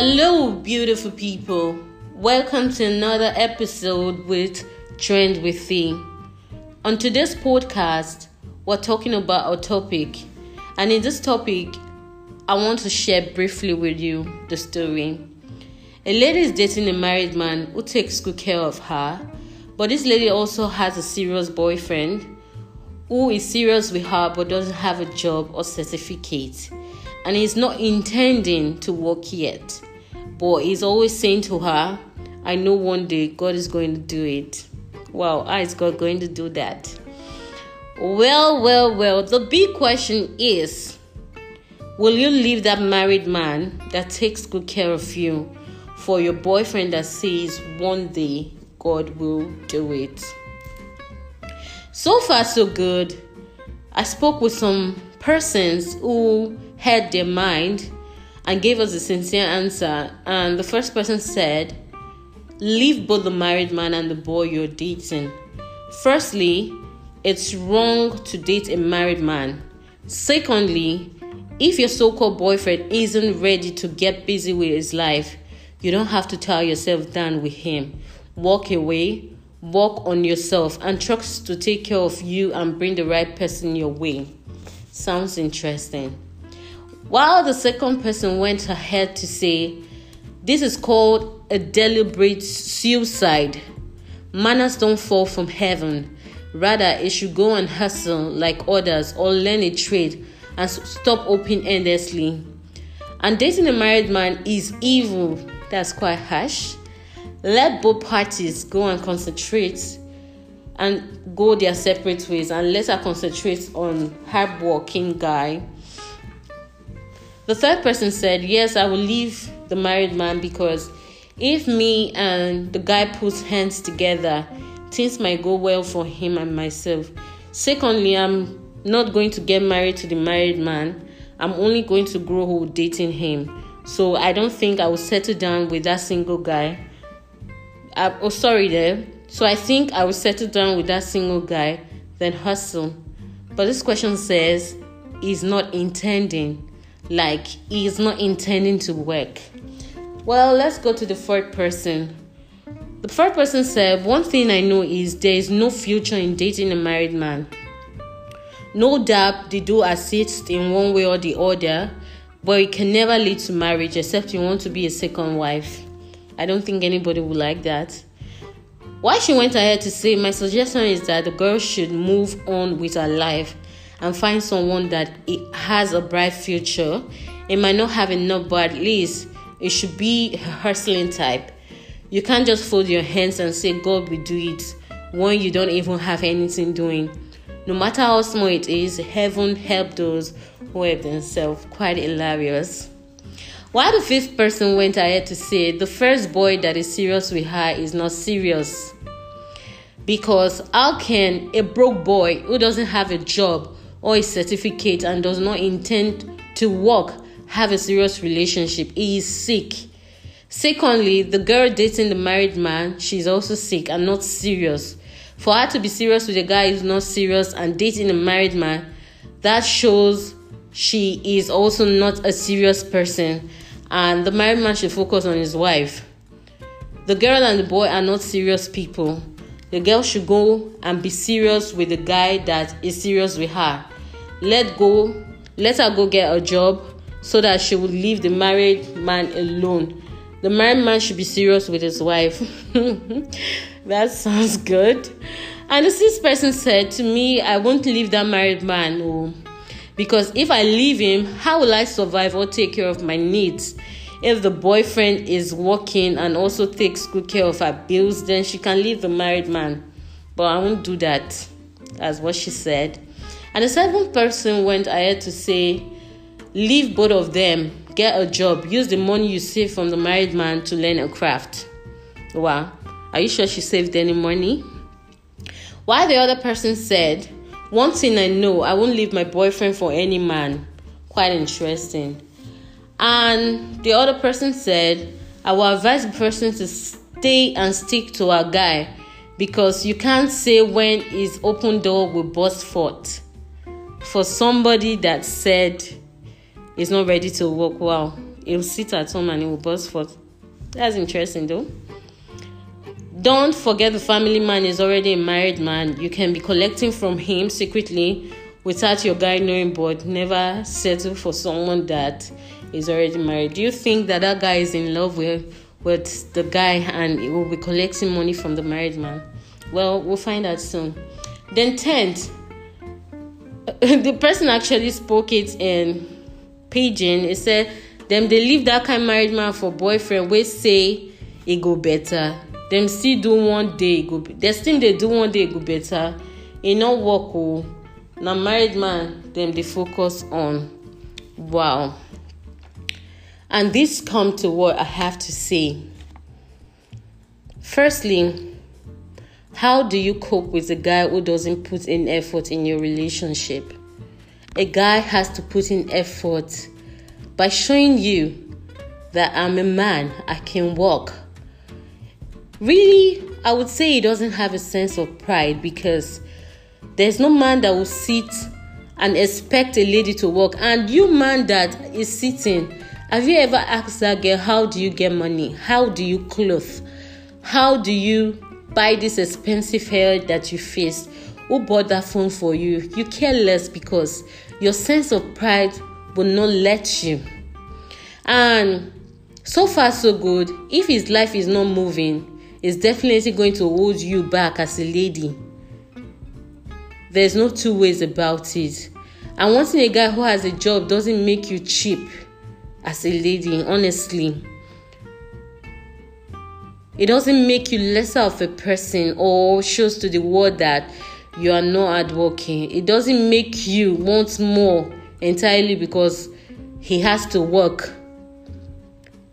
Hello, beautiful people. Welcome to another episode with Trend with Thee. On today's podcast, we're talking about a topic, and in this topic, I want to share briefly with you the story. A lady is dating a married man who takes good care of her, but this lady also has a serious boyfriend who is serious with her but doesn't have a job or certificate and is not intending to work yet. But he's always saying to her, I know one day God is going to do it. Wow, how is God going to do that? Well, well, well, the big question is Will you leave that married man that takes good care of you for your boyfriend that says one day God will do it? So far, so good. I spoke with some persons who had their mind and gave us a sincere answer. And the first person said, Leave both the married man and the boy you're dating. Firstly, it's wrong to date a married man. Secondly, if your so called boyfriend isn't ready to get busy with his life, you don't have to tie yourself down with him. Walk away, work on yourself, and trust to take care of you and bring the right person your way. Sounds interesting. While the second person went ahead to say, This is called a deliberate suicide. Manners don't fall from heaven. Rather, it should go and hustle like others or learn a trade and stop open endlessly. And dating a married man is evil. That's quite harsh. Let both parties go and concentrate and go their separate ways and let her concentrate on hardworking guy the third person said, Yes, I will leave the married man because if me and the guy puts hands together, things might go well for him and myself. Secondly, I'm not going to get married to the married man. I'm only going to grow old dating him. So I don't think I will settle down with that single guy. I, oh, sorry there. So I think I will settle down with that single guy, then hustle. But this question says he's not intending like he's not intending to work. Well, let's go to the third person. The third person said, One thing I know is there is no future in dating a married man. No doubt they do assist in one way or the other, but it can never lead to marriage except you want to be a second wife. I don't think anybody would like that. Why she went ahead to say, My suggestion is that the girl should move on with her life and find someone that has a bright future. It might not have enough, but at least it should be a hustling type. You can't just fold your hands and say God will do it when you don't even have anything doing. No matter how small it is, heaven help those who help themselves. Quite hilarious. While the fifth person went ahead to say the first boy that is serious with her is not serious. Because how can a broke boy who doesn't have a job or a certificate and does not intend to work have a serious relationship. He is sick. Secondly, the girl dating the married man, she's also sick and not serious. For her to be serious with a guy who's not serious and dating a married man, that shows she is also not a serious person. And the married man should focus on his wife. The girl and the boy are not serious people. The girl should go and be serious with the guy that is serious with her. Let go, let her go get a job so that she will leave the married man alone. The married man should be serious with his wife. that sounds good. And the sixth person said to me, I won't leave that married man. Oh, because if I leave him, how will I survive or take care of my needs? If the boyfriend is working and also takes good care of her bills, then she can leave the married man. But I won't do that. That's what she said. And the seventh person went ahead to say, Leave both of them, get a job, use the money you save from the married man to learn a craft. Wow. Are you sure she saved any money? While the other person said, One thing I know, I won't leave my boyfriend for any man. Quite interesting. And the other person said, I will advise the person to stay and stick to our guy because you can't say when his open door will burst forth. For somebody that said he's not ready to work, well. he'll sit at home and he will burst forth. That's interesting though. Don't forget the family man is already a married man. You can be collecting from him secretly without your guy knowing, but never settle for someone that is already married. Do you think that that guy is in love with with the guy and he will be collecting money from the married man? Well, we'll find out soon. Then tenth, the person actually spoke it in pidgin. It said, "Them they leave that kind married man for boyfriend. We say it go better. Them still do one day go. They still they do one day go better. It no work oh. Now married man, them they focus on. Wow." And this come to what I have to say. Firstly, how do you cope with a guy who doesn't put in effort in your relationship? A guy has to put in effort by showing you that I'm a man, I can walk. Really, I would say he doesn't have a sense of pride because there's no man that will sit and expect a lady to walk. And you, man, that is sitting, have you ever asked that girl, How do you get money? How do you clothe? How do you buy this expensive hair that you face? Who bought that phone for you? You care less because your sense of pride will not let you. And so far so good. If his life is not moving it's definitely going to hold you back as a lady. There's no two ways about it. And wanting a guy who has a job doesn't make you cheap as a lady honestly it doesn't make you lesser of a person or shows to the world that you are not hardworking. It doesn't make you want more entirely because he has to work.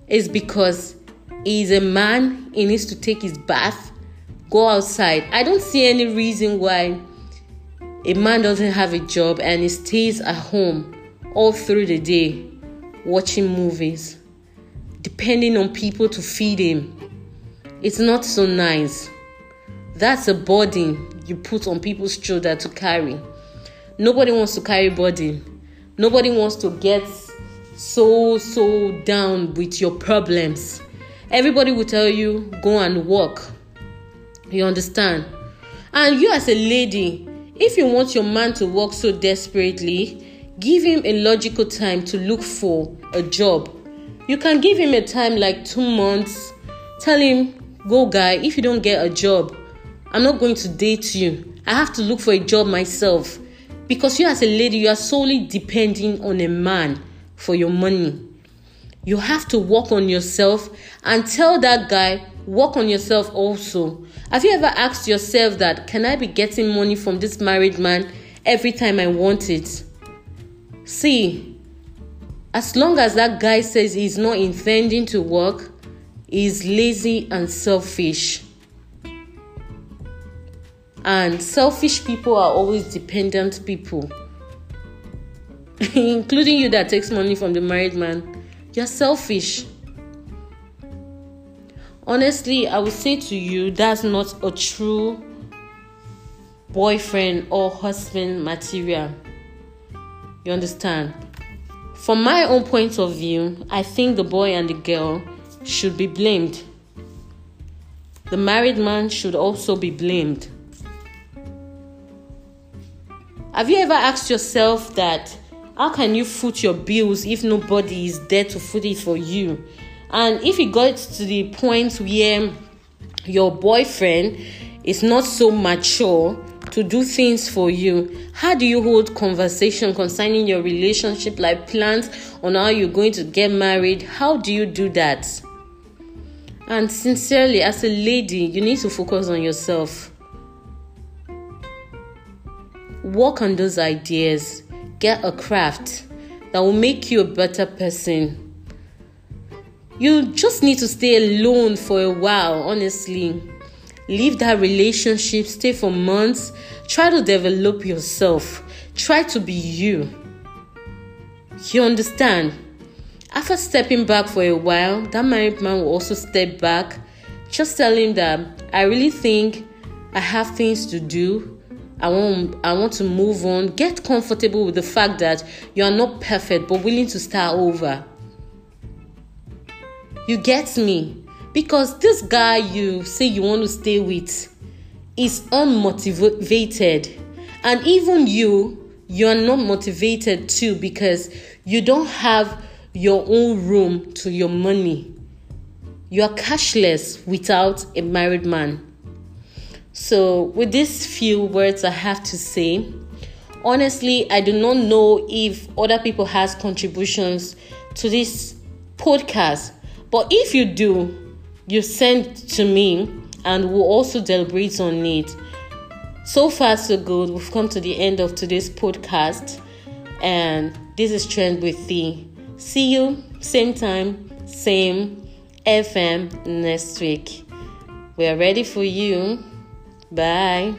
It's because he's a man, he needs to take his bath, go outside. I don't see any reason why a man doesn't have a job and he stays at home all through the day watching movies, depending on people to feed him it's not so nice. That's a burden you put on people's shoulder to carry. Nobody wants to carry burden. Nobody wants to get so so down with your problems. Everybody will tell you go and work. You understand? And you as a lady, if you want your man to work so desperately, give him a logical time to look for a job. You can give him a time like 2 months. Tell him Go, guy, if you don't get a job, I'm not going to date you. I have to look for a job myself. Because you, as a lady, you are solely depending on a man for your money. You have to work on yourself and tell that guy, work on yourself also. Have you ever asked yourself that, can I be getting money from this married man every time I want it? See, as long as that guy says he's not intending to work, he's lazy and selfish. And selfish people are always dependent people, including you that takes money from the married man. You're selfish. Honestly, I would say to you that's not a true boyfriend or husband material. You understand? From my own point of view, I think the boy and the girl should be blamed. The married man should also be blamed. Have you ever asked yourself that how can you foot your bills if nobody is there to foot it for you? And if it got to the point where your boyfriend is not so mature to do things for you, how do you hold conversation concerning your relationship, like plans on how you're going to get married? How do you do that? And sincerely, as a lady, you need to focus on yourself. Work on those ideas. Get a craft that will make you a better person. You just need to stay alone for a while, honestly. Leave that relationship, stay for months. Try to develop yourself. Try to be you. You understand? After stepping back for a while, that married man will also step back. Just tell him that I really think I have things to do. I want I want to move on. Get comfortable with the fact that you are not perfect but willing to start over. You get me? Because this guy you say you want to stay with is unmotivated. And even you, you're not motivated too because you don't have your own room to your money. You are cashless without a married man. So, with these few words, I have to say, honestly, I do not know if other people has contributions to this podcast, but if you do, you sent to me, and we'll also deliberate on it. So far, so good. We've come to the end of today's podcast, and this is Trend with Thee. See you same time, same FM next week. We are ready for you. Bye.